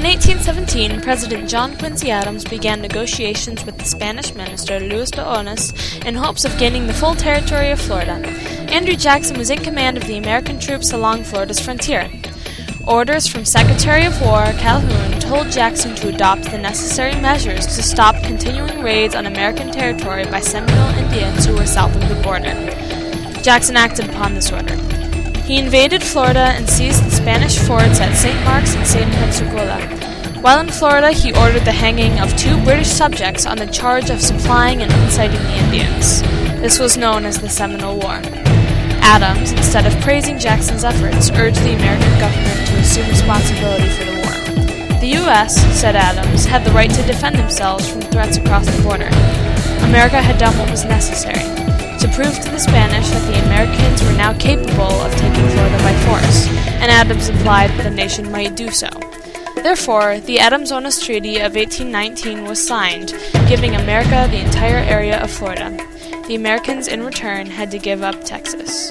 In 1817, President John Quincy Adams began negotiations with the Spanish minister Luis de Onís in hopes of gaining the full territory of Florida. Andrew Jackson was in command of the American troops along Florida's frontier. Orders from Secretary of War Calhoun told Jackson to adopt the necessary measures to stop continuing raids on American territory by Seminole Indians who were south of the border. Jackson acted upon this order. He invaded Florida and seized the Spanish forts at St. Marks and St. Pensacola. While in Florida, he ordered the hanging of two British subjects on the charge of supplying and inciting the Indians. This was known as the Seminole War. Adams, instead of praising Jackson's efforts, urged the American government to assume responsibility for the war. The U.S., said Adams, had the right to defend themselves from threats across the border. America had done what was necessary to prove to the Spanish that the Americans were now capable of taking Florida by force, and Adams implied that the nation might do so. Therefore, the Adams-Onis Treaty of 1819 was signed, giving America the entire area of Florida. The Americans, in return, had to give up Texas.